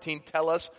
tell us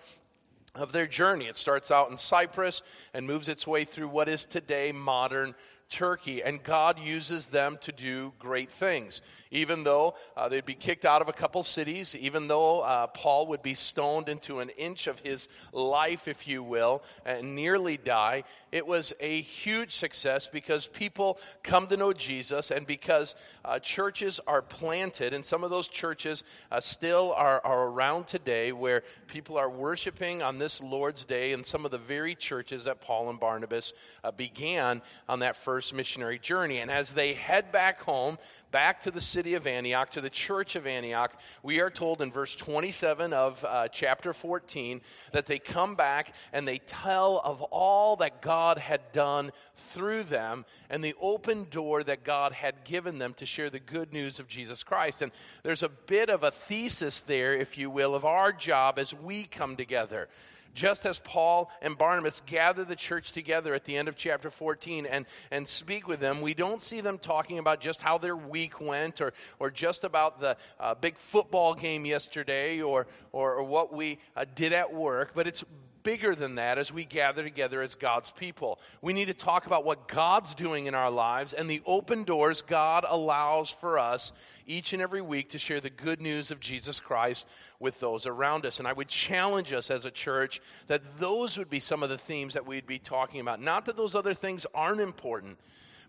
of their journey. It starts out in Cyprus and moves its way through what is today modern Turkey, and God uses them to do great things. Even though uh, they'd be kicked out of a couple cities, even though uh, Paul would be stoned into an inch of his life, if you will, and nearly die, it was a huge success because people come to know Jesus and because uh, churches are planted, and some of those churches uh, still are, are around today where people are worshiping on this Lord's Day, and some of the very churches that Paul and Barnabas uh, began on that first first missionary journey. And as they head back home, back to the city of Antioch, to the church of Antioch, we are told in verse 27 of uh, chapter 14 that they come back and they tell of all that God had done through them and the open door that God had given them to share the good news of Jesus Christ. And there's a bit of a thesis there, if you will, of our job as we come together just as Paul and Barnabas gather the church together at the end of chapter 14 and, and speak with them, we don't see them talking about just how their week went or, or just about the uh, big football game yesterday or, or, or what we uh, did at work, but it's bigger than that as we gather together as God's people. We need to talk about what God's doing in our lives and the open doors God allows for us each and every week to share the good news of Jesus Christ with those around us. And I would challenge us as a church that those would be some of the themes that we'd be talking about. Not that those other things aren't important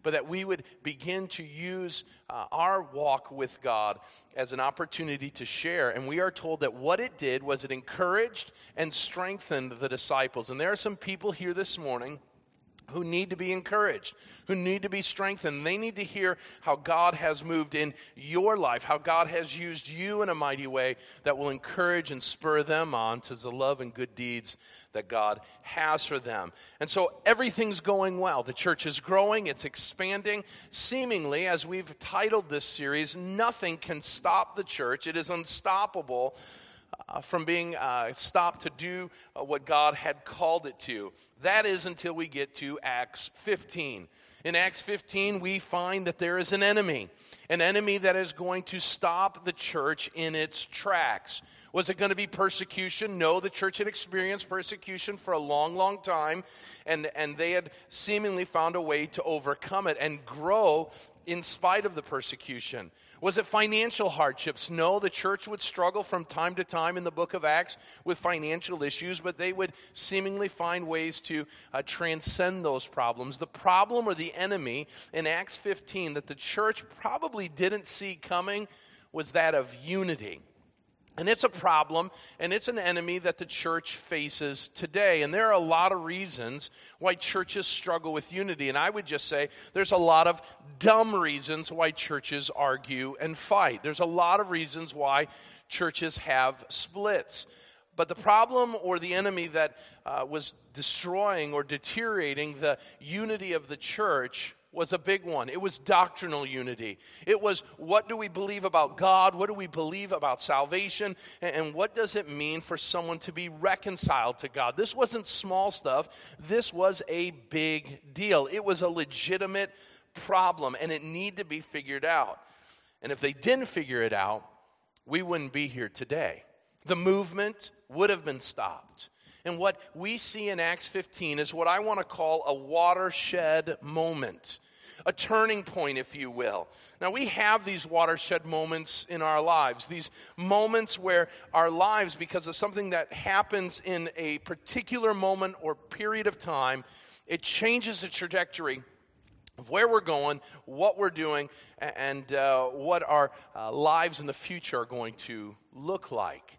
but that we would begin to use uh, our walk with God as an opportunity to share. And we are told that what it did was it encouraged and strengthened the disciples. And there are some people here this morning who need to be encouraged, who need to be strengthened. They need to hear how God has moved in your life, how God has used you in a mighty way that will encourage and spur them on to the love and good deeds that God has for them. And so everything's going well. The church is growing, it's expanding. Seemingly, as we've titled this series, nothing can stop the church, it is unstoppable uh, from being uh, stopped to do uh, what God had called it to. That is until we get to Acts 15. In Acts 15, we find that there is an enemy, an enemy that is going to stop the church in its tracks. Was it going to be persecution? No, the church had experienced persecution for a long, long time, and, and they had seemingly found a way to overcome it and grow in spite of the persecution. Was it financial hardships? No, the church would struggle from time to time in the book of Acts with financial issues, but they would seemingly find ways to uh, transcend those problems. The problem or the enemy in Acts 15 that the church probably didn't see coming was that of unity. And it's a problem, and it's an enemy that the church faces today. And there are a lot of reasons why churches struggle with unity. And I would just say there's a lot of dumb reasons why churches argue and fight. There's a lot of reasons why churches have splits. But the problem or the enemy that uh, was destroying or deteriorating the unity of the church was a big one. It was doctrinal unity. It was what do we believe about God? What do we believe about salvation? And what does it mean for someone to be reconciled to God? This wasn't small stuff. This was a big deal. It was a legitimate problem and it needed to be figured out. And if they didn't figure it out, we wouldn't be here today. The movement would have been stopped. And what we see in Acts 15 is what I want to call a watershed moment, a turning point, if you will. Now, we have these watershed moments in our lives, these moments where our lives, because of something that happens in a particular moment or period of time, it changes the trajectory of where we're going, what we're doing, and uh, what our uh, lives in the future are going to look like.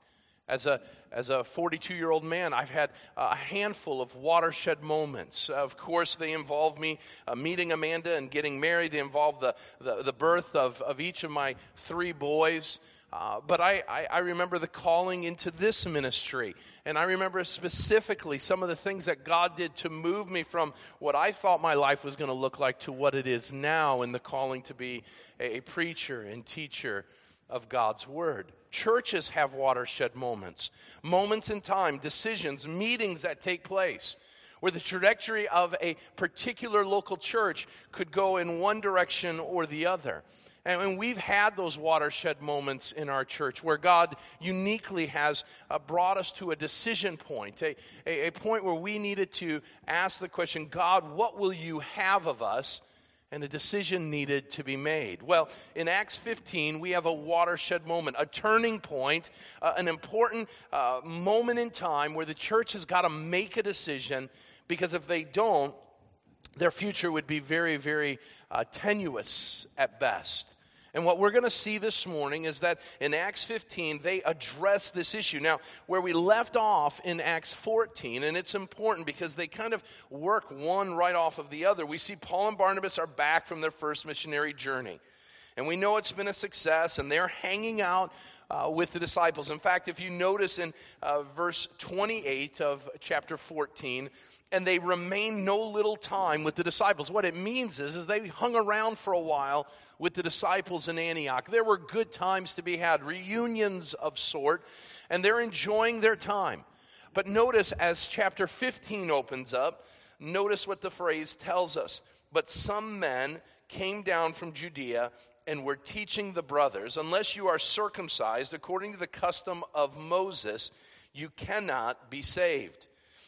As a, as a 42 year old man, I've had a handful of watershed moments. Of course, they involve me uh, meeting Amanda and getting married. They involve the, the, the birth of, of each of my three boys. Uh, but I, I, I, remember the calling into this ministry. And I remember specifically some of the things that God did to move me from what I thought my life was going to look like to what it is now in the calling to be a, a preacher and teacher of God's Word. Churches have watershed moments, moments in time, decisions, meetings that take place where the trajectory of a particular local church could go in one direction or the other. And, we've had those watershed moments in our church where God uniquely has uh, brought us to a decision point, a, a, a point where we needed to ask the question God, what will you have of us? And a decision needed to be made. Well, in Acts 15, we have a watershed moment, a turning point, uh, an important uh, moment in time where the church has got to make a decision because if they don't, their future would be very, very uh, tenuous at best. And what we're going to see this morning is that in Acts 15, they address this issue. Now, where we left off in Acts 14, and it's important because they kind of work one right off of the other, we see Paul and Barnabas are back from their first missionary journey. And we know it's been a success, and they're hanging out uh, with the disciples. In fact, if you notice in uh, verse 28 of chapter 14, and they remained no little time with the disciples. What it means is, is they hung around for a while with the disciples in Antioch. There were good times to be had, reunions of sort, and they're enjoying their time. But notice as chapter 15 opens up, notice what the phrase tells us. But some men came down from Judea and were teaching the brothers, unless you are circumcised according to the custom of Moses, you cannot be saved.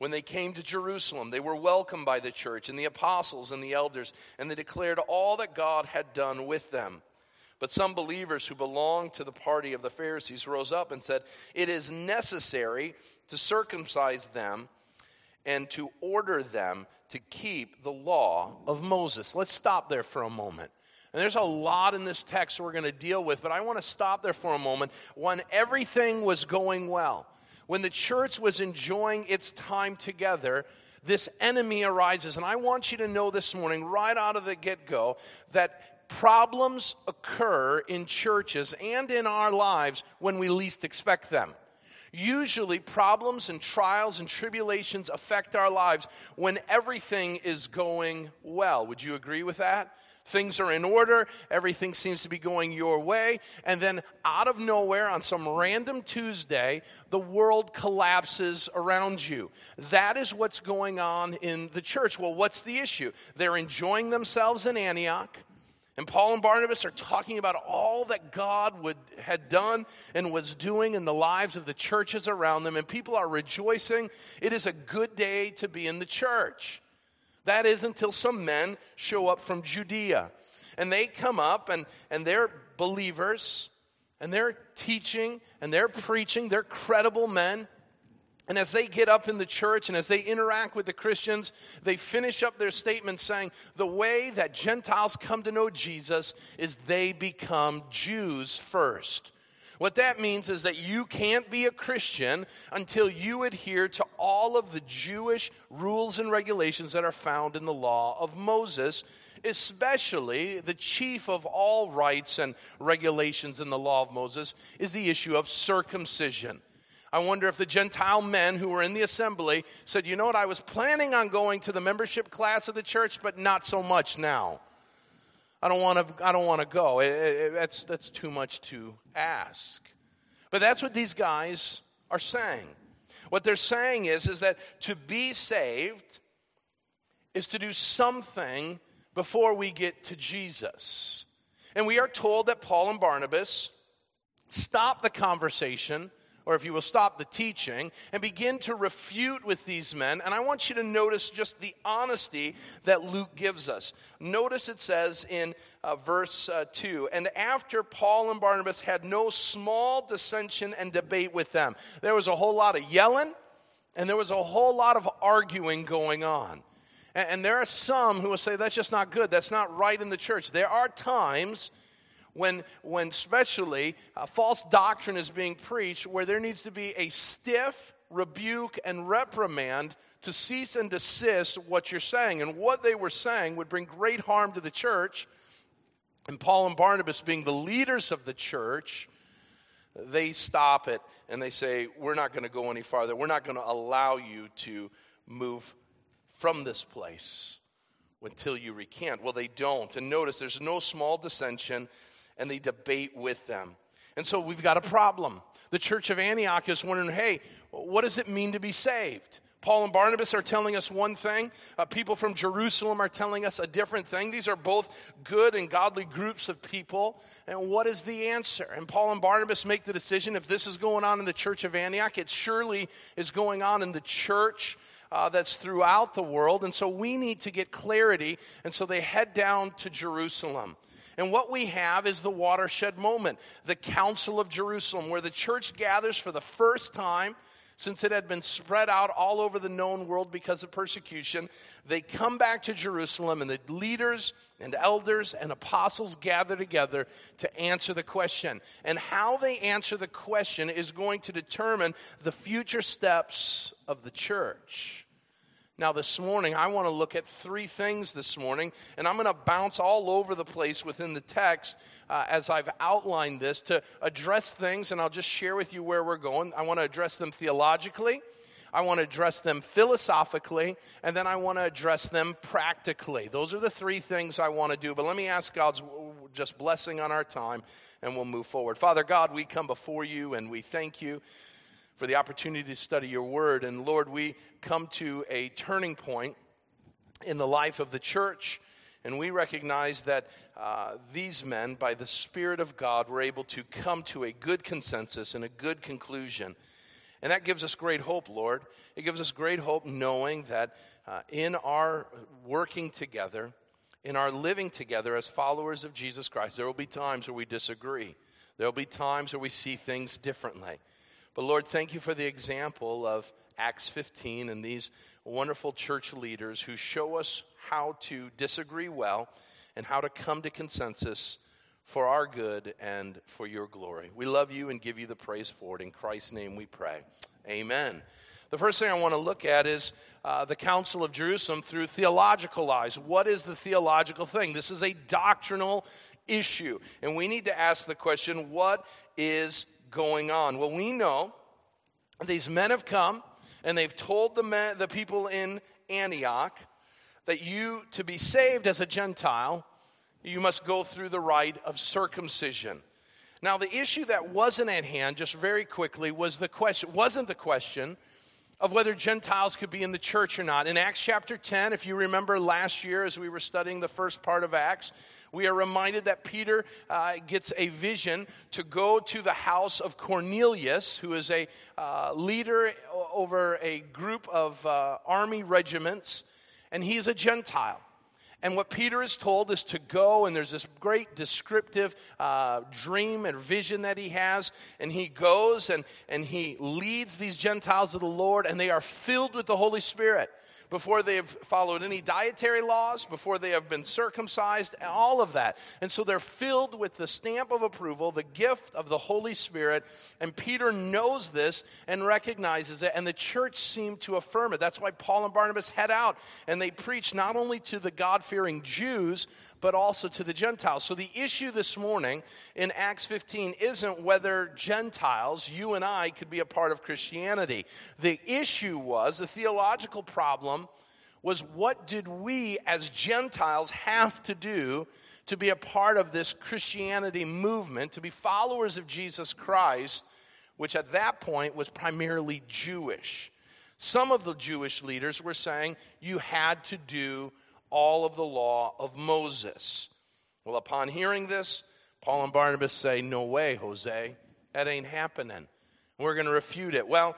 When they came to Jerusalem, they were welcomed by the church and the apostles and the elders, and they declared all that God had done with them. But some believers who belonged to the party of the Pharisees rose up and said, It is necessary to circumcise them and to order them to keep the law of Moses. Let's stop there for a moment. And there's a lot in this text we're going to deal with, but I want to stop there for a moment. When everything was going well, when the church was enjoying its time together, this enemy arises. And I want you to know this morning, right out of the get go, that problems occur in churches and in our lives when we least expect them. Usually, problems and trials and tribulations affect our lives when everything is going well. Would you agree with that? Things are in order, everything seems to be going your way, and then out of nowhere on some random Tuesday, the world collapses around you. That is what's going on in the church. Well, what's the issue? They're enjoying themselves in Antioch. And Paul and Barnabas are talking about all that God would, had done and was doing in the lives of the churches around them, and people are rejoicing. It is a good day to be in the church. That is until some men show up from Judea. And they come up and, and they're believers and they're teaching and they're preaching. They're credible men. And as they get up in the church and as they interact with the Christians, they finish up their statement saying, The way that Gentiles come to know Jesus is they become Jews first. What that means is that you can't be a Christian until you adhere to all of the Jewish rules and regulations that are found in the law of Moses, especially the chief of all rights and regulations in the law of Moses is the issue of circumcision. I wonder if the Gentile men who were in the assembly said, You know what, I was planning on going to the membership class of the church, but not so much now. I don't want to, I don't want to go. It, it, that's, that's too much to ask. But that's what these guys are saying. What they're saying is, is that to be saved is to do something before we get to Jesus. And we are told that Paul and Barnabas stop the conversation or if you will stop the teaching, and begin to refute with these men. And I want you to notice just the honesty that Luke gives us. Notice it says in uh, verse uh, 2 And after Paul and Barnabas had no small dissension and debate with them, there was a whole lot of yelling and there was a whole lot of arguing going on. And, and there are some who will say, That's just not good. That's not right in the church. There are times when, when especially uh, false doctrine is being preached, where there needs to be a stiff rebuke and reprimand to cease and desist what you're saying. And what they were saying would bring great harm to the church. And Paul and Barnabas, being the leaders of the church, they stop it and they say, We're not going to go any farther. We're not going to allow you to move from this place until you recant. Well, they don't. And notice there's no small dissension, and they debate with them. And so we've got a problem. The church of Antioch is wondering hey, what does it mean to be saved? Paul and Barnabas are telling us one thing. Uh, people from Jerusalem are telling us a different thing. These are both good and godly groups of people. And what is the answer? And Paul and Barnabas make the decision if this is going on in the church of Antioch, it surely is going on in the church uh, that's throughout the world. And so we need to get clarity. And so they head down to Jerusalem. And what we have is the watershed moment, the Council of Jerusalem, where the church gathers for the first time since it had been spread out all over the known world because of persecution. They come back to Jerusalem, and the leaders and elders and apostles gather together to answer the question. And how they answer the question is going to determine the future steps of the church. Now, this morning, I want to look at three things this morning, and I'm going to bounce all over the place within the text uh, as I've outlined this to address things, and I'll just share with you where we're going. I want to address them theologically, I want to address them philosophically, and then I want to address them practically. Those are the three things I want to do. But let me ask God's just blessing on our time, and we'll move forward. Father God, we come before you, and we thank you for the opportunity to study your word. And Lord, we come to a turning point in the life of the church. And we recognize that uh, these men, by the Spirit of God, were able to come to a good consensus and a good conclusion. And that gives us great hope, Lord. It gives us great hope knowing that uh, in our working together, in our living together as followers of Jesus Christ, there will be times where we disagree. There will be times where we see things differently. But Lord, thank you for the example of Acts 15 and these wonderful church leaders who show us how to disagree well and how to come to consensus for our good and for your glory. We love you and give you the praise for it. In Christ's name we pray. Amen. The first thing I want to look at is uh, the Council of Jerusalem through theological eyes. What is the theological thing? This is a doctrinal issue. And we need to ask the question what is going on? Well, we know these men have come and they've told the, men, the people in Antioch that you, to be saved as a Gentile, you must go through the rite of circumcision. Now, the issue that wasn't at hand, just very quickly, was the question, wasn't the question of whether Gentiles could be in the church or not. In Acts chapter 10, if you remember last year as we were studying the first part of Acts, we are reminded that Peter uh, gets a vision to go to the house of Cornelius, who is a uh, leader over a group of uh, army regiments, and he's a Gentile. And what Peter is told is to go, and there's this great descriptive uh, dream and vision that he has. And he goes and, and he leads these Gentiles to the Lord, and they are filled with the Holy Spirit before they have followed any dietary laws, before they have been circumcised, all of that. And so they're filled with the stamp of approval, the gift of the Holy Spirit. And Peter knows this and recognizes it, and the church seemed to affirm it. That's why Paul and Barnabas head out and they preach not only to the God fearing Jews, but also to the Gentiles. So the issue this morning in Acts 15 isn't whether Gentiles, you and I, could be a part of Christianity. The issue was the theological problem was what did we as Gentiles have to do to be a part of this Christianity movement, to be followers of Jesus Christ, which at that point was primarily Jewish. Some of the Jewish leaders were saying you had to do all of the law of Moses. Well, upon hearing this, Paul and Barnabas say, No way, Jose. That ain't happening. We're going to refute it. Well,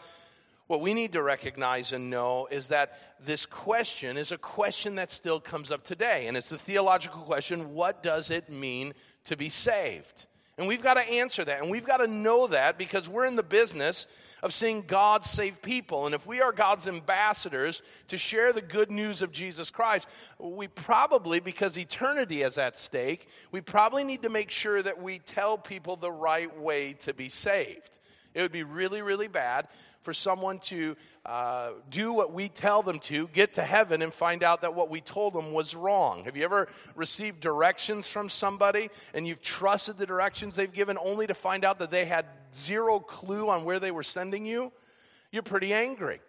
what we need to recognize and know is that this question is a question that still comes up today. And it's the theological question what does it mean to be saved? And we've got to answer that. And we've got to know that because we're in the business of seeing God save people. And if we are God's ambassadors to share the good news of Jesus Christ, we probably, because eternity is at stake, we probably need to make sure that we tell people the right way to be saved. It would be really, really bad for someone to uh, do what we tell them to, get to heaven, and find out that what we told them was wrong. Have you ever received directions from somebody and you've trusted the directions they've given only to find out that they had zero clue on where they were sending you? You're pretty angry.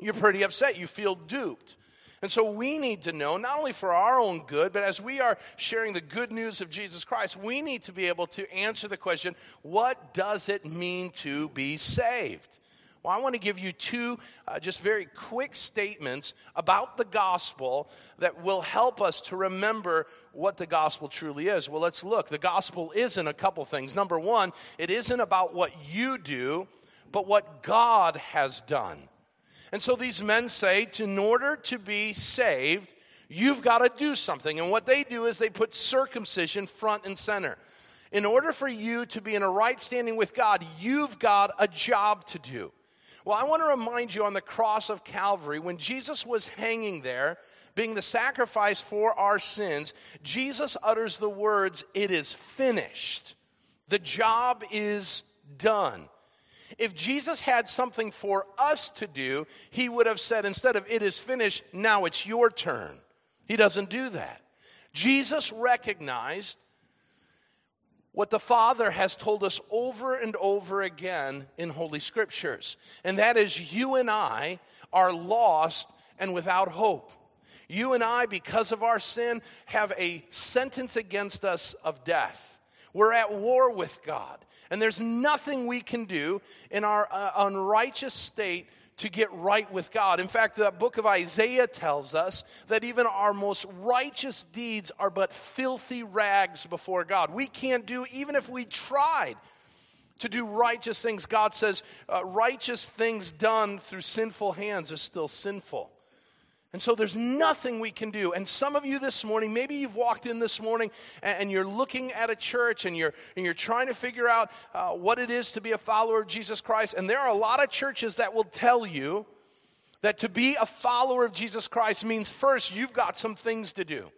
You're pretty upset. You feel duped. And so we need to know, not only for our own good, but as we are sharing the good news of Jesus Christ, we need to be able to answer the question what does it mean to be saved? Well, I want to give you two uh, just very quick statements about the gospel that will help us to remember what the gospel truly is. Well, let's look. The gospel isn't a couple things. Number one, it isn't about what you do, but what God has done. And so these men say, in order to be saved, you've got to do something. And what they do is they put circumcision front and center. In order for you to be in a right standing with God, you've got a job to do. Well, I want to remind you on the cross of Calvary, when Jesus was hanging there, being the sacrifice for our sins, Jesus utters the words, It is finished. The job is done. If Jesus had something for us to do, he would have said, instead of it is finished, now it's your turn. He doesn't do that. Jesus recognized what the Father has told us over and over again in Holy Scriptures, and that is you and I are lost and without hope. You and I, because of our sin, have a sentence against us of death. We're at war with God. And there's nothing we can do in our uh, unrighteous state to get right with God. In fact, the book of Isaiah tells us that even our most righteous deeds are but filthy rags before God. We can't do, even if we tried to do righteous things, God says uh, righteous things done through sinful hands are still sinful. And so there's nothing we can do. And some of you this morning, maybe you've walked in this morning and, you're looking at a church and you're, and you're trying to figure out uh, what it is to be a follower of Jesus Christ. And there are a lot of churches that will tell you that to be a follower of Jesus Christ means first you've got some things to do.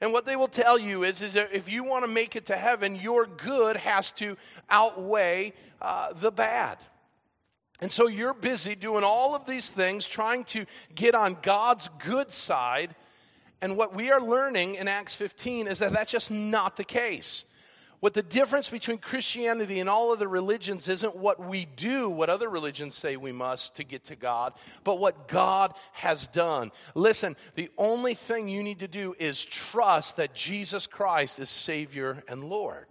And what they will tell you is, is that if you want to make it to heaven, your good has to outweigh uh, the bad. And so you're busy doing all of these things, trying to get on God's good side. And what we are learning in Acts 15 is that that's just not the case. What the difference between Christianity and all other religions isn't what we do, what other religions say we must to get to God, but what God has done. Listen, the only thing you need to do is trust that Jesus Christ is Savior and Lord.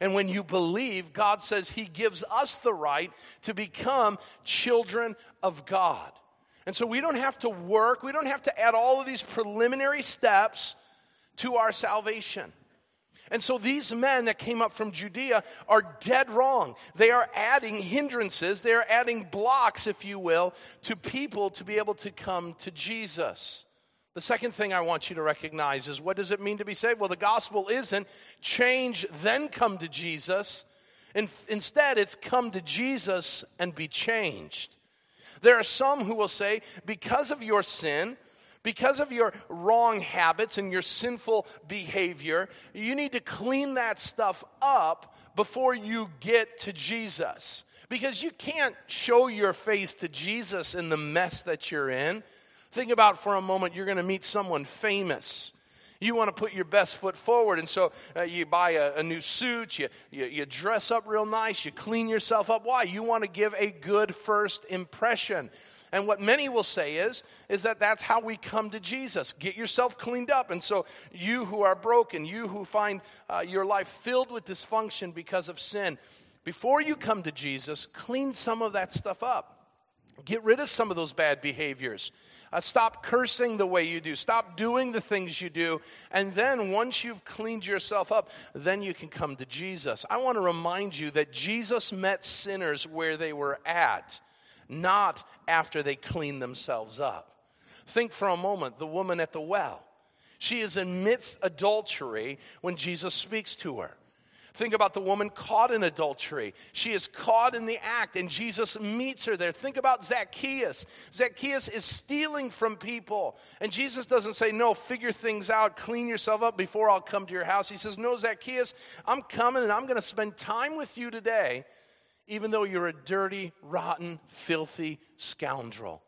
And when you believe, God says He gives us the right to become children of God. And so we don't have to work, we don't have to add all of these preliminary steps to our salvation. And so these men that came up from Judea are dead wrong. They are adding hindrances, they are adding blocks, if you will, to people to be able to come to Jesus. The second thing I want you to recognize is what does it mean to be saved? Well, the gospel isn't change, then come to Jesus. In, instead, it's come to Jesus and be changed. There are some who will say, because of your sin, because of your wrong habits and your sinful behavior, you need to clean that stuff up before you get to Jesus. Because you can't show your face to Jesus in the mess that you're in. Think about for a moment you're going to meet someone famous. You want to put your best foot forward, and so uh, you buy a, a new suit, you, you, you dress up real nice, you clean yourself up. Why? You want to give a good first impression. And what many will say is, is that that's how we come to Jesus. Get yourself cleaned up. And so, you who are broken, you who find uh, your life filled with dysfunction because of sin, before you come to Jesus, clean some of that stuff up. Get rid of some of those bad behaviors. Uh, stop cursing the way you do. Stop doing the things you do. And then, once you've cleaned yourself up, then you can come to Jesus. I want to remind you that Jesus met sinners where they were at, not after they cleaned themselves up. Think for a moment the woman at the well. She is amidst adultery when Jesus speaks to her. Think about the woman caught in adultery. She is caught in the act, and Jesus meets her there. Think about Zacchaeus. Zacchaeus is stealing from people, and Jesus doesn't say, No, figure things out, clean yourself up before I'll come to your house. He says, No, Zacchaeus, I'm coming and I'm going to spend time with you today even though you're a dirty, rotten, filthy scoundrel.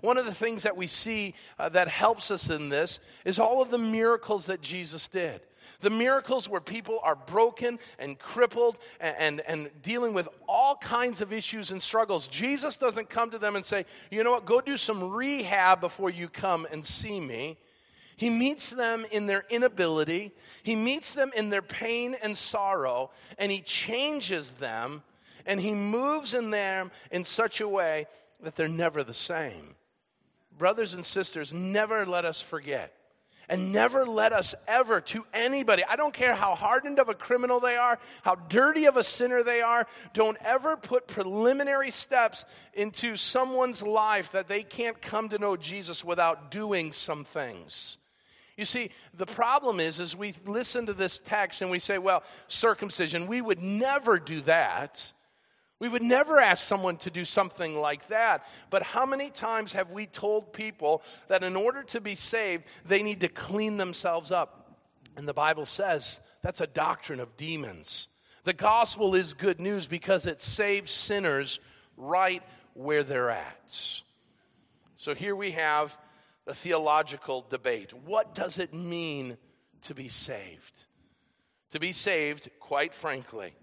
One of the things that we see uh, that helps us in this is all of the miracles that Jesus did. The miracles where people are broken and crippled and, and, and, dealing with all kinds of issues and struggles. Jesus doesn't come to them and say, you know what, go do some rehab before you come and see me. He meets them in their inability, he meets them in their pain and sorrow, and he changes them, and he moves in them in such a way that they're never the same. Brothers and sisters, never let us forget and never let us ever to anybody, I don't care how hardened of a criminal they are, how dirty of a sinner they are, don't ever put preliminary steps into someone's life that they can't come to know Jesus without doing some things. You see, the problem is, is we listen to this text and we say, well, circumcision, we would never do that. We would never ask someone to do something like that. But how many times have we told people that in order to be saved, they need to clean themselves up? And the Bible says that's a doctrine of demons. The gospel is good news because it saves sinners right where they're at. So here we have a theological debate. What does it mean to be saved? To be saved, quite frankly,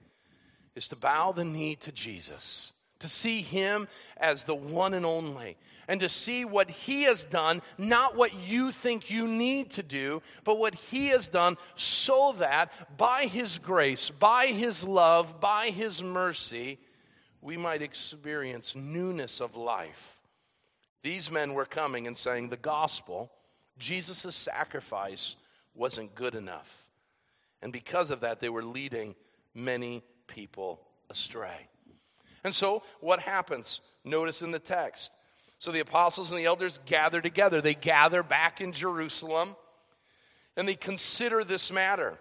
is to bow the knee to Jesus, to see Him as the one and only, and to see what He has done, not what you think you need to do, but what He has done so that by His grace, by His love, by His mercy, we might experience newness of life these men were coming and saying the gospel, Jesus' sacrifice, wasn't good enough. And because of that, they were leading many people astray. And so, what happens? Notice in the text. So, the apostles and the elders gather together. They gather back in Jerusalem and they consider this matter.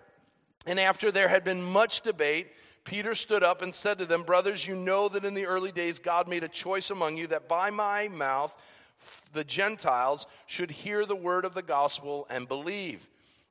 And after there had been much debate, Peter stood up and said to them, Brothers, you know that in the early days God made a choice among you that by my mouth the Gentiles should hear the word of the gospel and believe.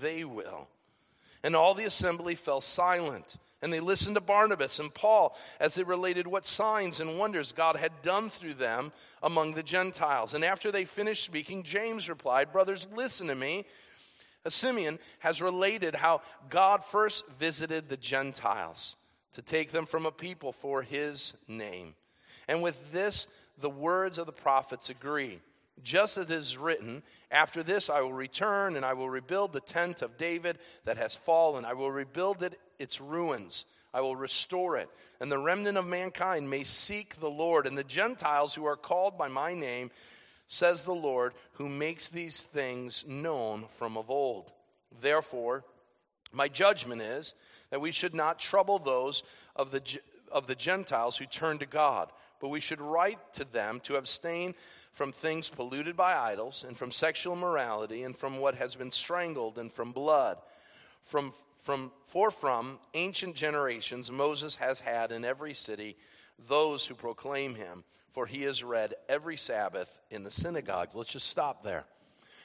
they will. And all the assembly fell silent. And they listened to Barnabas and Paul as they related what signs and wonders God had done through them among the Gentiles. And after they finished speaking, James replied, Brothers, listen to me. Simeon has related how God first visited the Gentiles to take them from a people for his name. And with this, the words of the prophets agree. Just as it is written, After this I will return, and I will rebuild the tent of David that has fallen. I will rebuild it, its ruins. I will restore it, and the remnant of mankind may seek the Lord, and the Gentiles who are called by my name, says the Lord, who makes these things known from of old. Therefore, my judgment is that we should not trouble those of the, of the Gentiles who turn to God but we should write to them to abstain from things polluted by idols, and from sexual morality, and from what has been strangled, and from blood. From, from, for from ancient generations Moses has had in every city those who proclaim him, for he is read every Sabbath in the synagogues. Let's just stop there.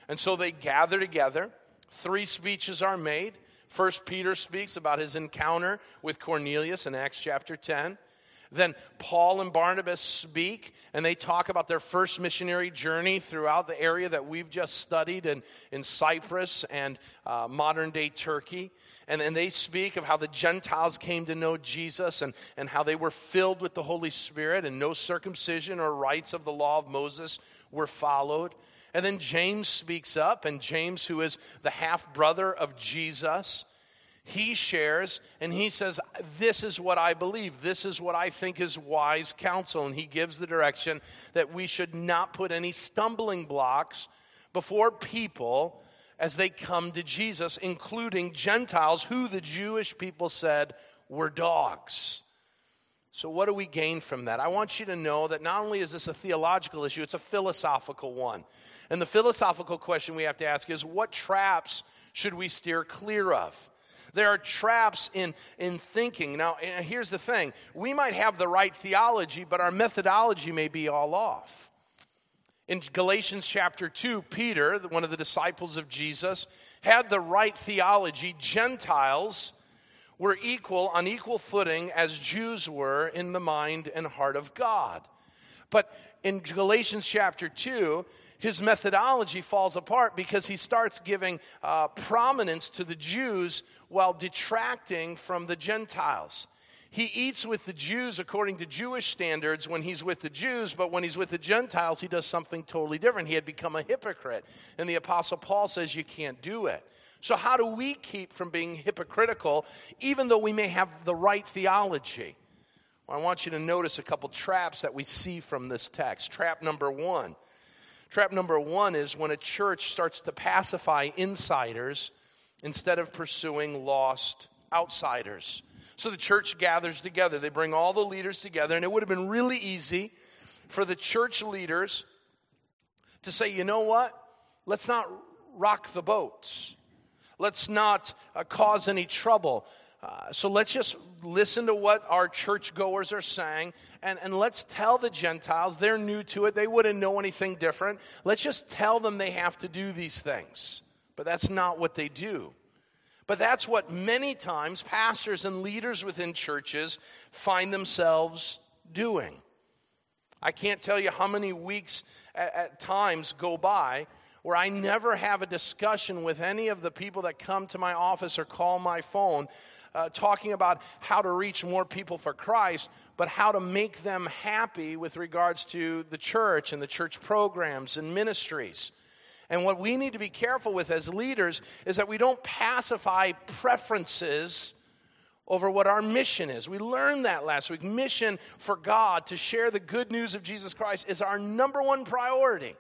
And so they gather together. Three speeches are made. First, Peter speaks about his encounter with Cornelius in Acts chapter 10. Then Paul and Barnabas speak, and they talk about their first missionary journey throughout the area that we've just studied in, in Cyprus and uh, modern day Turkey. And, and they speak of how the Gentiles came to know Jesus and, and how they were filled with the Holy Spirit, and no circumcision or rites of the law of Moses were followed. And then James speaks up, and James, who is the half brother of Jesus, he shares and he says, This is what I believe. This is what I think is wise counsel. And he gives the direction that we should not put any stumbling blocks before people as they come to Jesus, including Gentiles who the Jewish people said were dogs. So, what do we gain from that? I want you to know that not only is this a theological issue, it's a philosophical one. And the philosophical question we have to ask is what traps should we steer clear of? There are traps in, in thinking. Now, eh, here's the thing we might have the right theology, but our methodology may be all off. In Galatians chapter 2, Peter, one of the disciples of Jesus, had the right theology. Gentiles were equal, on equal footing as Jews were in the mind and heart of God. But in Galatians chapter 2, his methodology falls apart because he starts giving uh, prominence to the Jews while detracting from the Gentiles. He eats with the Jews according to Jewish standards when he's with the Jews, but when he's with the Gentiles, he does something totally different. He had become a hypocrite. And the Apostle Paul says you can't do it. So, how do we keep from being hypocritical, even though we may have the right theology? Well, I want you to notice a couple traps that we see from this text. Trap number one. Trap number one is when a church starts to pacify insiders instead of pursuing lost outsiders. So the church gathers together. They bring all the leaders together, and it would have been really easy for the church leaders to say, you know what? Let's not rock the boats. Let's not uh, cause any trouble. Uh, so let's just listen to what our churchgoers are saying and, and let's tell the Gentiles, they're new to it, they wouldn't know anything different. Let's just tell them they have to do these things. But that's not what they do. But that's what many times pastors and leaders within churches find themselves doing. I can't tell you how many weeks at, at times go by where I never have a discussion with any of the people that come to my office or call my phone uh, talking about how to reach more people for Christ, but how to make them happy with regards to the church and the church programs and ministries. And what we need to be careful with as leaders is that we don't pacify preferences over what our mission is. We learned that last week. Mission for God to share the good news of Jesus Christ is our number one priority.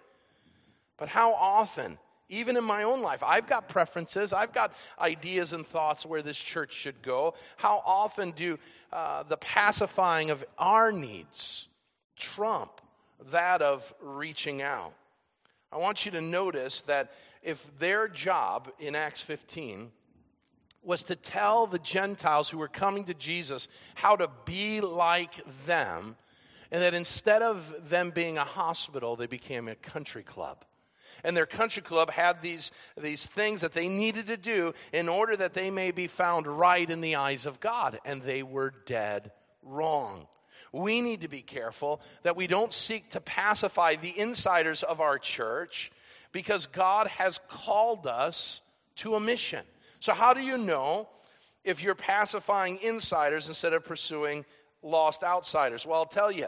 But how often, even in my own life, I've got preferences, I've got ideas and thoughts where this church should go. How often do uh, the pacifying of our needs trump that of reaching out? I want you to notice that if their job in Acts 15 was to tell the Gentiles who were coming to Jesus how to be like them, and that instead of them being a hospital, they became a country club and their country club had these, these things that they needed to do in order that they may be found right in the eyes of God, and they were dead wrong. We need to be careful that we don't seek to pacify the insiders of our church because God has called us to a mission. So, how do you know if you're pacifying insiders instead of pursuing lost outsiders? Well, I'll tell you.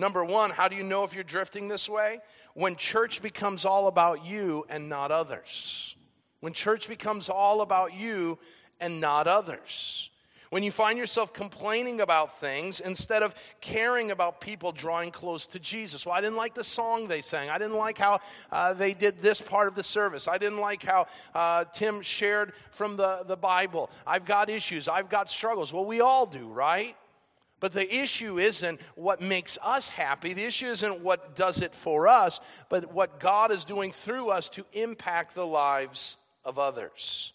Number one, how do you know if you're drifting this way? When church becomes all about you and not others. When church becomes all about you and not others. When you find yourself complaining about things instead of caring about people drawing close to Jesus. Well, I didn't like the song they sang. I didn't like how uh, they did this part of the service. I didn't like how uh, Tim shared from the, the Bible. I've got issues. I've got struggles. Well, we all do, right? But the issue isn't what makes us happy. The issue isn't what does it for us, but what God is doing through us to impact the lives of others.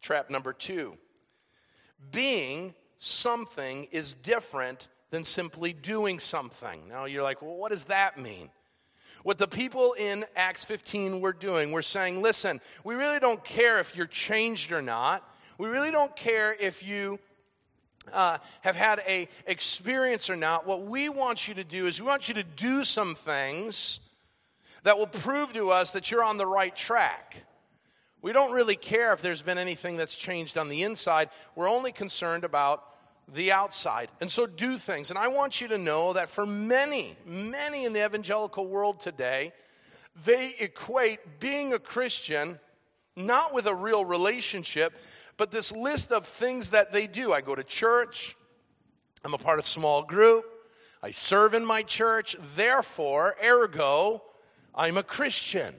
Trap number two being something is different than simply doing something. Now you're like, well, what does that mean? What the people in Acts 15 were doing, we're saying, listen, we really don't care if you're changed or not. We really don't care if you uh, have had a experience or not, what we want you to do is we want you to do some things that will prove to us that you're on the right track. We don't really care if there's been anything that's changed on the inside. We're only concerned about the outside. And so do things. And I want you to know that for many, many in the evangelical world today, they equate being a Christian not with a real relationship, but this list of things that they do. I go to church, I'm a part of small group, I serve in my church, therefore, ergo, I'm a Christian.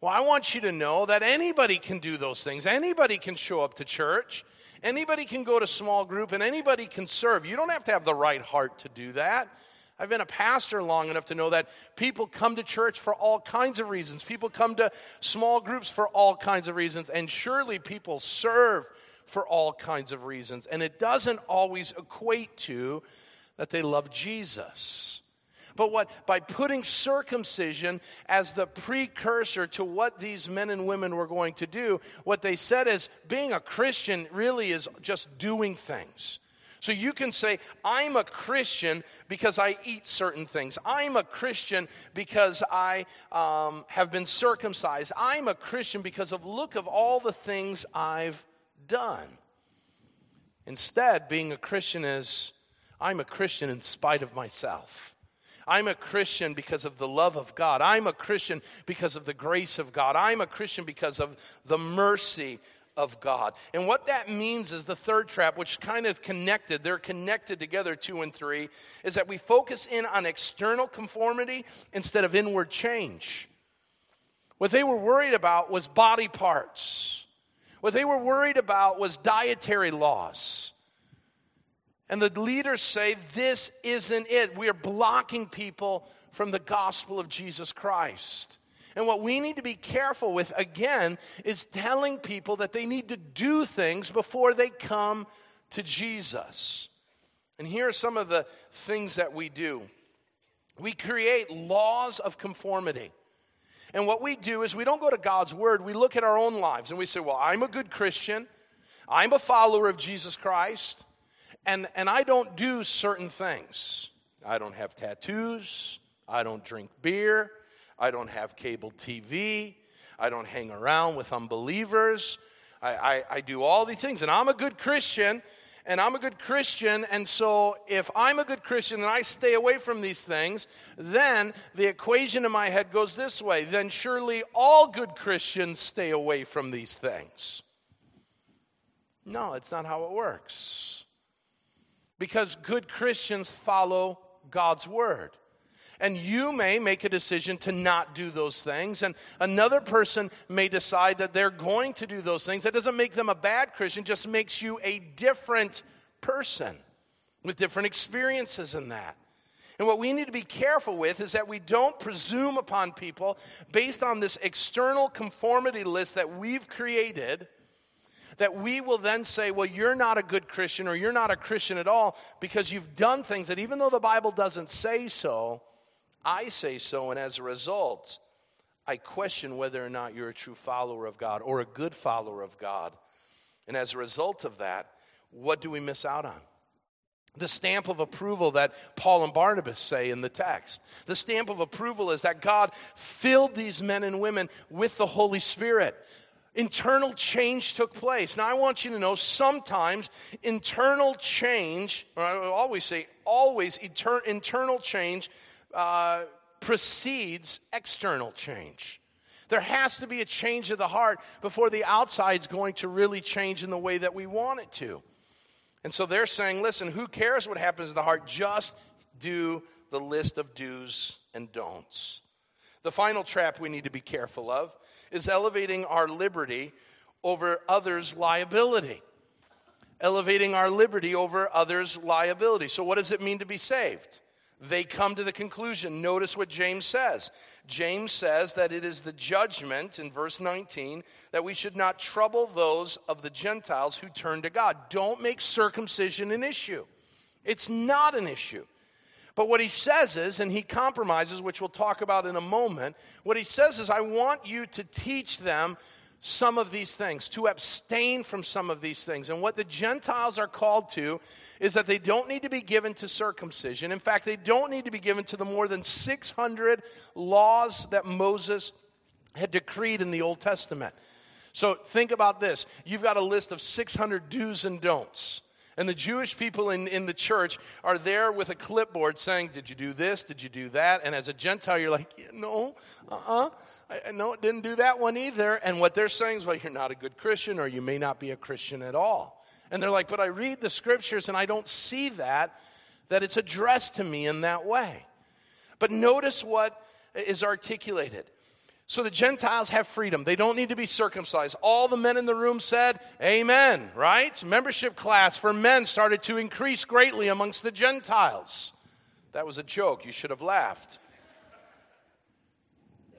Well, I want you to know that anybody can do those things. Anybody can show up to church. Anybody can go to small group and anybody can serve. You don't have to have the right heart to do that. I've been a pastor long enough to know that people come to church for all kinds of reasons. People come to small groups for all kinds of reasons. And surely people serve for all kinds of reasons. And it doesn't always equate to that they love Jesus. But what by putting circumcision as the precursor to what these men and women were going to do, what they said is being a Christian really is just doing things. So you can say, I'm a Christian because I eat certain things. I'm a Christian because I um, have been circumcised. I'm a Christian because of look of all the things I've done. Instead, being a Christian is, I'm a Christian in spite of myself. I'm a Christian because of the love of God. I'm a Christian because of the grace of God. I'm a Christian because of the mercy of God. And what that means is the third trap, which kind of connected, they're connected together, two and three, is that we focus in on external conformity instead of inward change. What they were worried about was body parts. What they were worried about was dietary laws. And the leaders say, This isn't it. We are blocking people from the gospel of Jesus Christ. And what we need to be careful with, again, is telling people that they need to do things before they come to Jesus. And here are some of the things that we do we create laws of conformity. And what we do is we don't go to God's word, we look at our own lives and we say, Well, I'm a good Christian, I'm a follower of Jesus Christ and, and I don't do certain things. I don't have tattoos. I don't drink beer. I don't have cable TV. I don't hang around with unbelievers. I, I, I do all these things. And I'm a good Christian. And I'm a good Christian. And so if I'm a good Christian and I stay away from these things, then the equation in my head goes this way. Then surely all good Christians stay away from these things. No, it's not how it works because good Christians follow God's word. And you may make a decision to not do those things, and another person may decide that they're going to do those things. That doesn't make them a bad Christian, just makes you a different person with different experiences in that. And what we need to be careful with is that we don't presume upon people based on this external conformity list that we've created that we will then say, well, you're not a good Christian or you're not a Christian at all because you've done things that even though the Bible doesn't say so, I say so. And as a result, I question whether or not you're a true follower of God or a good follower of God. And as a result of that, what do we miss out on? The stamp of approval that Paul and Barnabas say in the text. The stamp of approval is that God filled these men and women with the Holy Spirit internal change took place. Now, I want you to know sometimes internal change, I always say always, internal change uh, precedes external change. There has to be a change of the heart before the outside's going to really change in the way that we want it to. And so they're saying, listen, who cares what happens in the heart? Just do the list of do's and don'ts. The final trap we need to be careful of is elevating our liberty over others' liability. Elevating our liberty over others' liability. So, what does it mean to be saved? They come to the conclusion. Notice what James says. James says that it is the judgment in verse 19 that we should not trouble those of the Gentiles who turn to God. Don't make circumcision an issue. It's not an issue. But what he says is, and he compromises, which we'll talk about in a moment, what he says is, I want you to teach them some of these things, to abstain from some of these things. And what the Gentiles are called to is that they don't need to be given to circumcision. In fact, they don't need to be given to the more than 600 laws that Moses had decreed in the Old Testament. So think about this you've got a list of 600 do's and don'ts. And the Jewish people in, in the church are there with a clipboard saying, Did you do this? Did you do that? And as a Gentile, you're like, yeah, No, uh uh-uh. uh. No, it didn't do that one either. And what they're saying is, Well, you're not a good Christian, or you may not be a Christian at all. And they're like, But I read the scriptures and I don't see that, that it's addressed to me in that way. But notice what is articulated So the Gentiles have freedom. They don't need to be circumcised. All the men in the room said, Amen, right? Membership class for men started to increase greatly amongst the Gentiles. That was a joke. You should have laughed.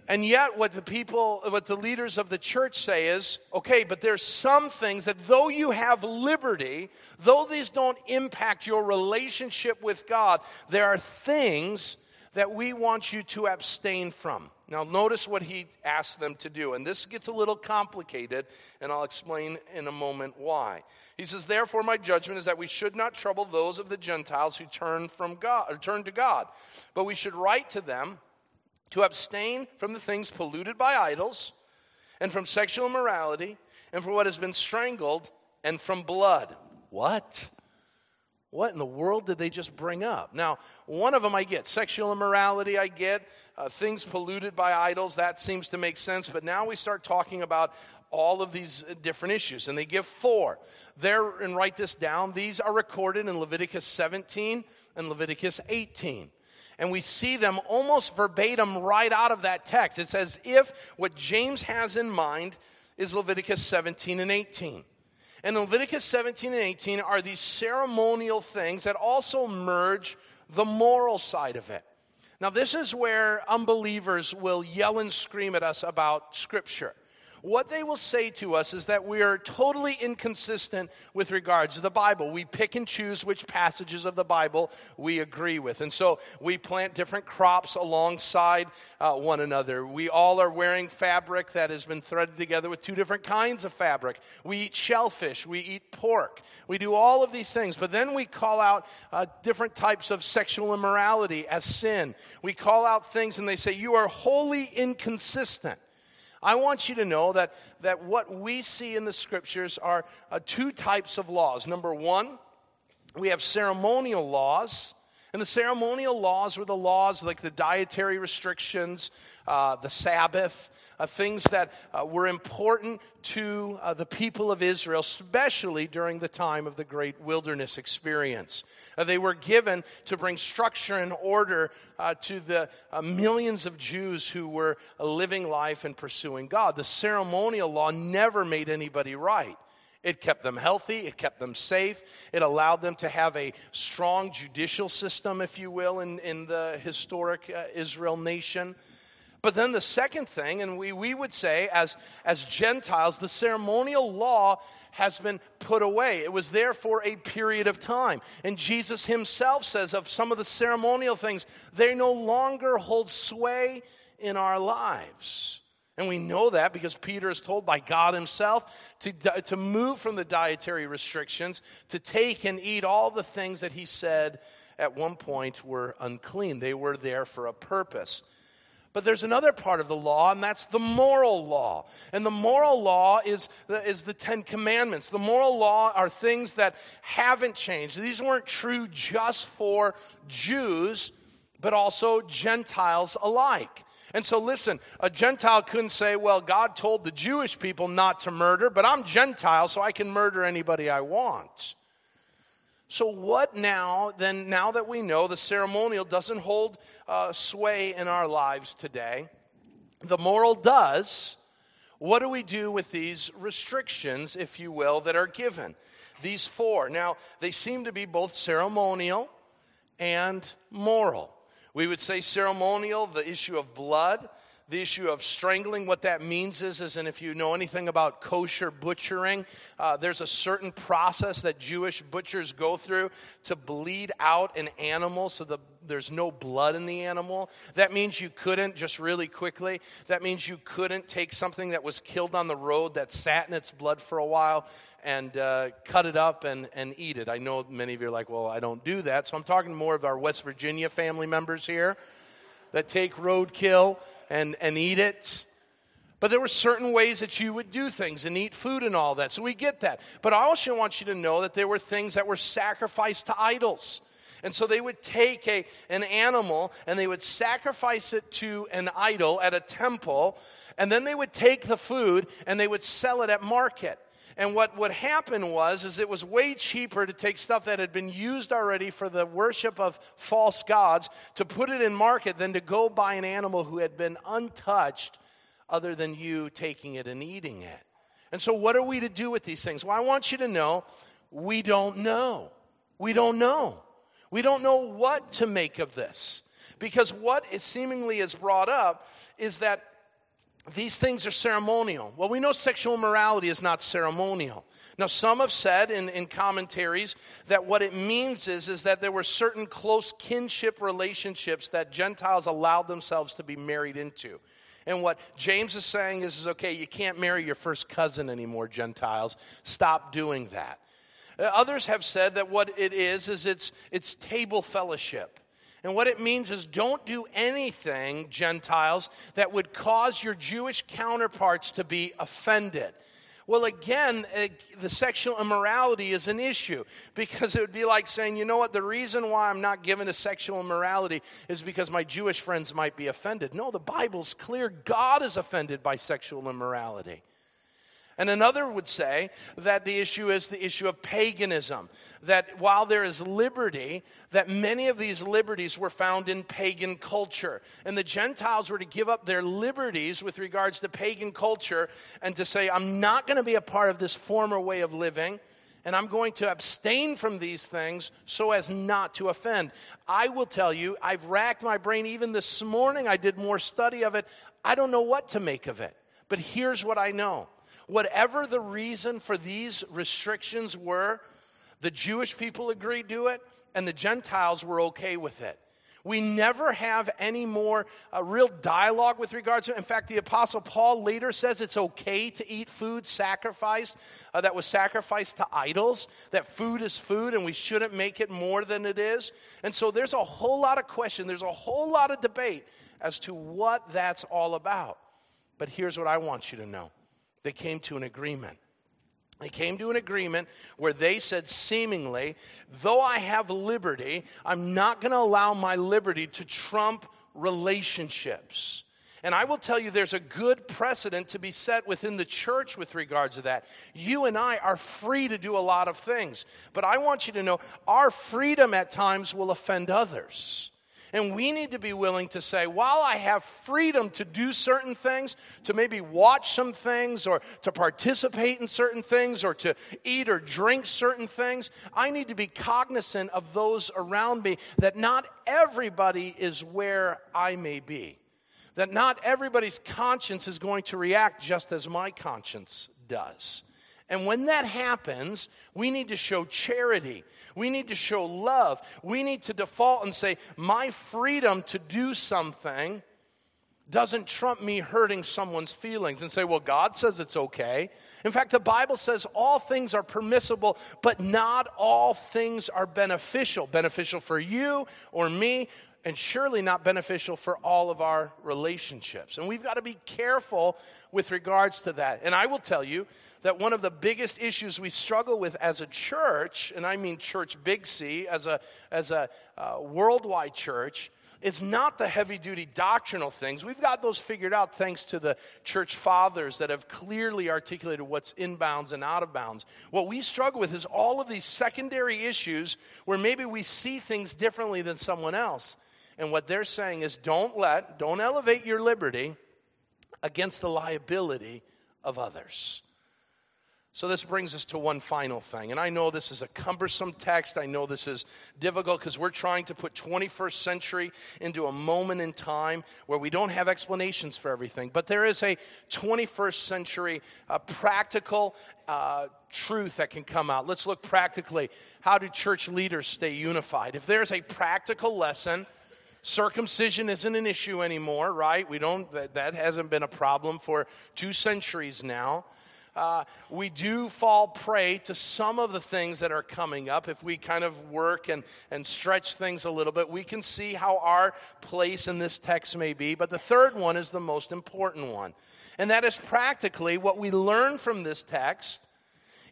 And yet, what the people, what the leaders of the church say is okay, but there's some things that though you have liberty, though these don't impact your relationship with God, there are things that we want you to abstain from. Now, notice what he asks them to do. And this gets a little complicated, and I'll explain in a moment why. He says, Therefore, my judgment is that we should not trouble those of the Gentiles who turn from God or turn to God, but we should write to them to abstain from the things polluted by idols, and from sexual immorality, and from what has been strangled, and from blood. What? What in the world did they just bring up? Now, one of them I get sexual immorality, I get uh, things polluted by idols, that seems to make sense. But now we start talking about all of these uh, different issues, and they give four. There, and write this down, these are recorded in Leviticus 17 and Leviticus 18. And we see them almost verbatim right out of that text. It's as if what James has in mind is Leviticus 17 and 18. And Leviticus 17 and 18 are these ceremonial things that also merge the moral side of it. Now, this is where unbelievers will yell and scream at us about Scripture what they will say to us is that we are totally inconsistent with regards to the Bible. We pick and choose which passages of the Bible we agree with. And so we plant different crops alongside uh, one another. We all are wearing fabric that has been threaded together with two different kinds of fabric. We eat shellfish, we eat pork, we do all of these things. But then we call out uh, different types of sexual immorality as sin. We call out things and they say, You are wholly inconsistent. I want you to know that, that what we see in the scriptures are uh, two types of laws. Number one, we have ceremonial laws. And the ceremonial laws were the laws like the dietary restrictions, uh, the Sabbath, uh, things that uh, were important to uh, the people of Israel, especially during the time of the great wilderness experience. Uh, they were given to bring structure and order uh, to the millions of Jews who were living life and pursuing God. The ceremonial law never made anybody right. It kept them healthy, it kept them safe, it allowed them to have a strong judicial system, if you will, in, in the historic uh, Israel nation. But then the second thing, and we, we would say as, as Gentiles, the ceremonial law has been put away. It was there for a period of time. And Jesus himself says of some of the ceremonial things, they no longer hold sway in our lives. And we know that because Peter is told by God himself to, to move from the dietary restrictions, to take and eat all the things that he said at one point were unclean. They were there for a purpose. But there's another part of the law, and that's the moral law. And the moral law is the, is the Ten Commandments. The moral law are things that haven't changed. These weren't true just for Jews, but also Gentiles alike. And so, listen, a Gentile couldn't say, well, God told the Jewish people not to murder, but I'm Gentile, so I can murder anybody I want. So, what now, then, now that we know the ceremonial doesn't hold uh, sway in our lives today, the moral does. What do we do with these restrictions, if you will, that are given? These four. Now, they seem to be both ceremonial and moral. We would say ceremonial, the issue of blood, the issue of strangling. What that means is, is and if you know anything about kosher butchering, uh, there's a certain process that Jewish butchers go through to bleed out an animal so the, there's no blood in the animal. That means you couldn't, just really quickly, that means you couldn't take something that was killed on the road that sat in its blood for a while and uh, cut it up and, and eat it. I know many of you are like, well, I don't do that. So I'm talking more of our West Virginia family members here that take roadkill and, and eat it. But there were certain ways that you would do things and eat food and all that. So we get that. But I also want you to know that there were things that were sacrificed to idols. And so they would take a, an animal and they would sacrifice it to an idol at a temple. And then they would take the food and they would sell it at market. And what would happen was is it was way cheaper to take stuff that had been used already for the worship of false gods to put it in market than to go buy an animal who had been untouched other than you taking it and eating it. And so, what are we to do with these things? Well, I want you to know we don't know. We don't know. We don't know what to make of this. Because what is seemingly is brought up is that these things are ceremonial. Well, we know sexual morality is not ceremonial. Now, some have said in, in commentaries that what it means is, is that there were certain close kinship relationships that Gentiles allowed themselves to be married into. And what James is saying is, is okay, you can't marry your first cousin anymore, Gentiles. Stop doing that. Uh, others have said that what it is, is it's, it's table fellowship. And what it means is don't do anything, Gentiles, that would cause your Jewish counterparts to be offended. Well, again, uh, the sexual immorality is an issue because it would be like saying, you know what, the reason why I'm not given to sexual immorality is because my Jewish friends might be offended. No, the Bible's clear. God is offended by sexual immorality. And another would say that the issue is the issue of paganism. That while there is liberty, that many of these liberties were found in pagan culture. And the Gentiles were to give up their liberties with regards to pagan culture and to say, I'm not going to be a part of this former way of living. And I'm going to abstain from these things so as not to offend. I will tell you, I've racked my brain. Even this morning, I did more study of it. I don't know what to make of it. But here's what I know Whatever the reason for these restrictions were, the Jewish people agreed to it, and the Gentiles were okay with it. We never have any more uh, real dialogue with regards to it. In fact, the Apostle Paul later says it's okay to eat food sacrificed, uh, that was sacrificed to idols, that food is food and we shouldn't make it more than it is. And so there's a whole lot of question, there's a whole lot of debate as to what that's all about. But here's what I want you to know they came to an agreement. They came to an agreement where they said, seemingly, though I have liberty, I'm not going to allow my liberty to trump relationships. And I will tell you, there's a good precedent to be set within the church with regards to that. You and I are free to do a lot of things, but I want you to know our freedom at times will offend others. And we need to be willing to say, while I have freedom to do certain things, to maybe watch some things, or to participate in certain things, or to eat or drink certain things, I need to be cognizant of those around me that not everybody is where I may be. That not everybody's conscience is going to react just as my conscience does. And when that happens, we need to show charity. We need to show love. We need to default and say, My freedom to do something doesn't trump me hurting someone's feelings and say, Well, God says it's okay. In fact, the Bible says all things are permissible, but not all things are beneficial. Beneficial for you or me, and surely not beneficial for all of our relationships. And we've got to be careful with regards to that. And I will tell you that one of the biggest issues we struggle with as a church, and I mean church big C, as a, as a uh, worldwide church, is not the heavy duty doctrinal things. We've got those figured out thanks to the church fathers that have clearly articulated what's inbounds and out of bounds. What we struggle with is all of these secondary issues where maybe we see things differently than someone else. And what they're saying is don't let, don't elevate your liberty against the liability of others. So, this brings us to one final thing. And I know this is a cumbersome text. I know this is difficult because we're trying to put 21st century into a moment in time where we don't have explanations for everything. But there is a 21st century uh, practical uh, truth that can come out. Let's look practically. How do church leaders stay unified? If there's a practical lesson, Circumcision isn't an issue anymore, right? We don't, that, that hasn't been a problem for two centuries now. Uh, we do fall prey to some of the things that are coming up. If we kind of work and, and stretch things a little bit, we can see how our place in this text may be. But the third one is the most important one. And that is practically what we learn from this text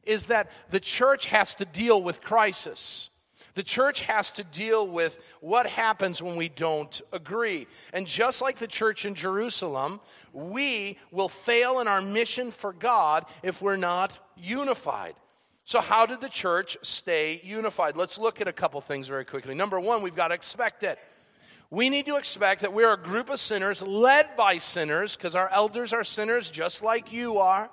is that the church has to deal with crisis. The church has to deal with what happens when we don't agree. And just like the church in Jerusalem, we will fail in our mission for God if we're not unified. So, how did the church stay unified? Let's look at a couple things very quickly. Number one, we've got to expect it. We need to expect that we're a group of sinners led by sinners because our elders are sinners just like you are.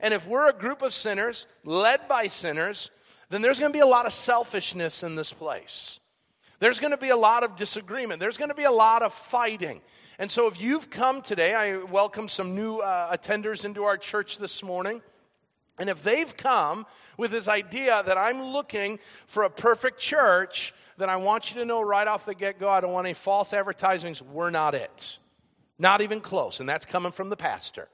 And if we're a group of sinners led by sinners, then there's going to be a lot of selfishness in this place. There's going to be a lot of disagreement. There's going to be a lot of fighting. And so, if you've come today, I welcome some new uh, attenders into our church this morning. And if they've come with this idea that I'm looking for a perfect church, then I want you to know right off the get go, I don't want any false advertisements. We're not it. Not even close. And that's coming from the pastor.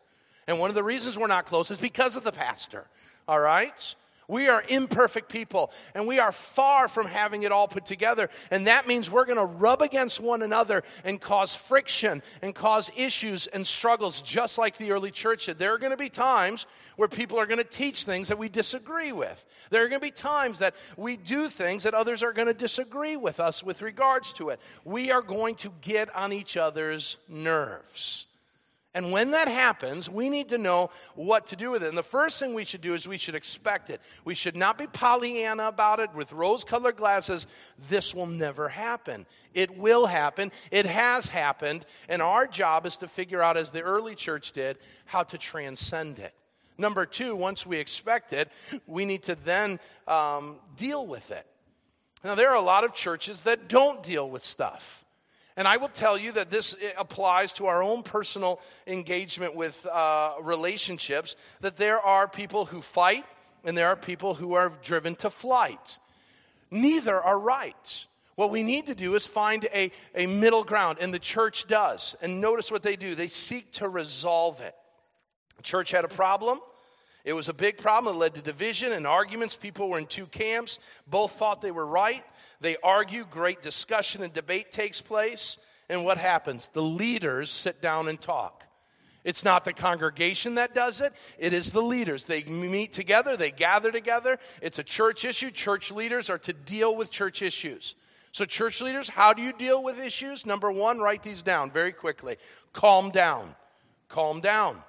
And one of the reasons we're not close is because of the pastor. All right? We are imperfect people, and we are far from having it all put together. And that means we're going to rub against one another and cause friction and cause issues and struggles, just like the early church did. There are going to be times where people are going to teach things that we disagree with. There are going to be times that we do things that others are going to disagree with us with regards to it. We are going to get on each other's nerves. And when that happens, we need to know what to do with it. And the first thing we should do is we should expect it. We should not be Pollyanna about it with rose colored glasses. This will never happen. It will happen. It has happened. And our job is to figure out, as the early church did, how to transcend it. Number two, once we expect it, we need to then um, deal with it. Now, there are a lot of churches that don't deal with stuff. And I will tell you that this applies to our own personal engagement with uh, relationships, that there are people who fight and there are people who are driven to flight. Neither are right. What we need to do is find a, a middle ground, and the church does. And notice what they do they seek to resolve it. The church had a problem. It was a big problem. It led to division and arguments. People were in two camps. Both thought they were right. They argue. Great discussion and debate takes place. And what happens? The leaders sit down and talk. It's not the congregation that does it, it is the leaders. They meet together, they gather together. It's a church issue. Church leaders are to deal with church issues. So, church leaders, how do you deal with issues? Number one, write these down very quickly. Calm down. Calm down.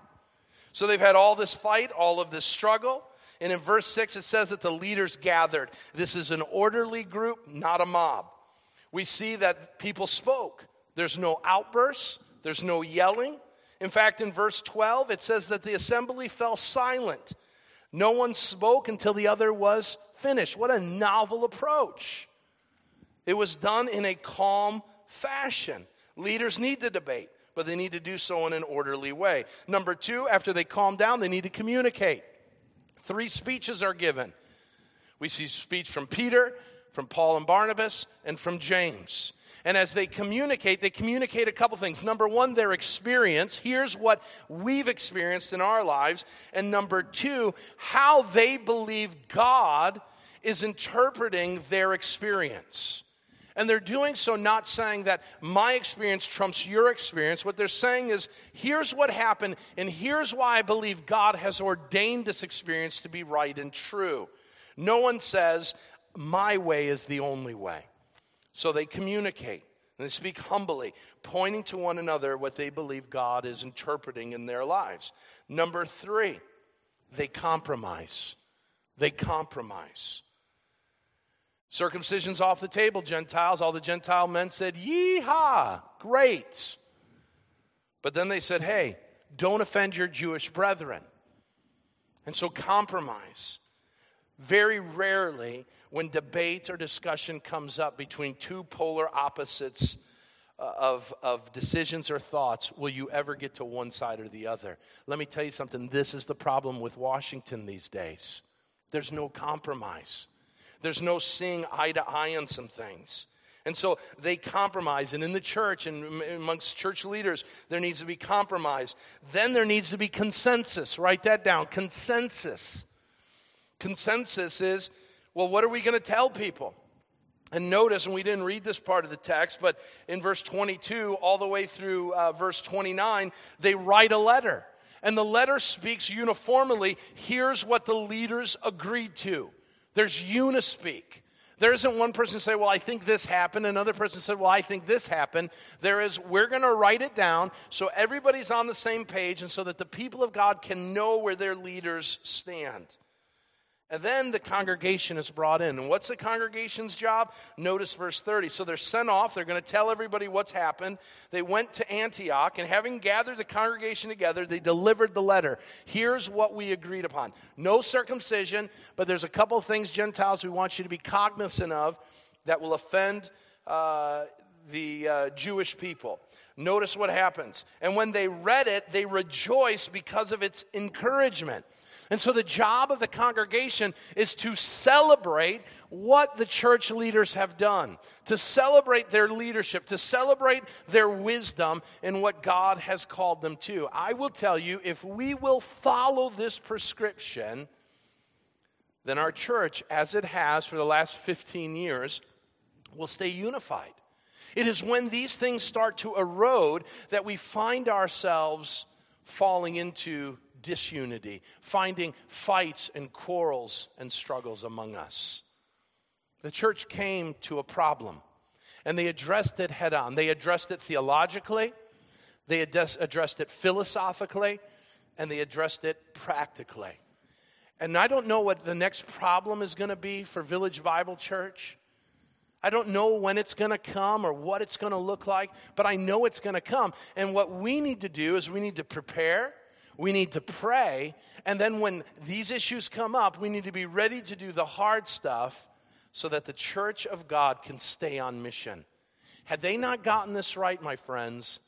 So they've had all this fight, all of this struggle. And in verse 6, it says that the leaders gathered. This is an orderly group, not a mob. We see that people spoke. There's no outbursts, there's no yelling. In fact, in verse 12, it says that the assembly fell silent. No one spoke until the other was finished. What a novel approach. It was done in a calm fashion. Leaders need to debate but they need to do so in an orderly way. Number two, after they calm down, they need to communicate. Three speeches are given. We see speech from Peter, from Paul and Barnabas, and from James. And as they communicate, they communicate a couple things. Number one, their experience. Here's what we've experienced in our lives. And number two, how they believe God is interpreting their experience. And they're doing so not saying that my experience trumps your experience. What they're saying is, here's what happened, and here's why I believe God has ordained this experience to be right and true. No one says, my way is the only way. So they communicate and they speak humbly, pointing to one another what they believe God is interpreting in their lives. Number three, they compromise. They compromise. Circumcision's off the table, Gentiles. All the Gentile men said, Yeehaw, great. But then they said, hey, don't offend your Jewish brethren. And so compromise. Very rarely, when debate or discussion comes up between two polar opposites uh, of, of decisions or thoughts, will you ever get to one side or the other? Let me tell you something. This is the problem with Washington these days. There's no compromise. There's no seeing eye to eye on some things. And so they compromise. And in the church and amongst church leaders, there needs to be compromise. Then there needs to be consensus. Write that down consensus. Consensus is well, what are we going to tell people? And notice, and we didn't read this part of the text, but in verse 22 all the way through uh, verse 29, they write a letter. And the letter speaks uniformly here's what the leaders agreed to. There's unispeak. There isn't one person say, Well, I think this happened. Another person said, Well, I think this happened. There is, we're going to write it down so everybody's on the same page and so that the people of God can know where their leaders stand. And then the congregation is brought in. And what's the congregation's job? Notice verse 30. So they're sent off. They're going to tell everybody what's happened. They went to Antioch, and having gathered the congregation together, they delivered the letter. Here's what we agreed upon no circumcision, but there's a couple of things, Gentiles, we want you to be cognizant of that will offend uh, the uh, Jewish people. Notice what happens. And when they read it, they rejoiced because of its encouragement. And so the job of the congregation is to celebrate what the church leaders have done, to celebrate their leadership, to celebrate their wisdom in what God has called them to. I will tell you, if we will follow this prescription, then our church, as it has for the last 15 years, will stay unified. It is when these things start to erode that we find ourselves falling into disunity, finding fights and quarrels and struggles among us. The church came to a problem and they addressed it head on. They addressed it theologically, they addressed it philosophically, and they addressed it practically. And I don't know what the next problem is going to be for Village Bible Church. I don't know when it's going to come or what it's going to look like, but I know it's going to come. And what we need to do is we need to prepare, we need to pray, and then when these issues come up, we need to be ready to do the hard stuff so that the church of God can stay on mission. Had they not gotten this right, my friends,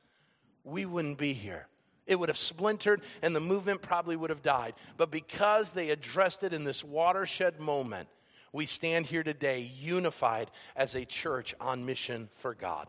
we wouldn't be here. It would have splintered and the movement probably would have died. But because they addressed it in this watershed moment, we stand here today unified as a church on mission for God.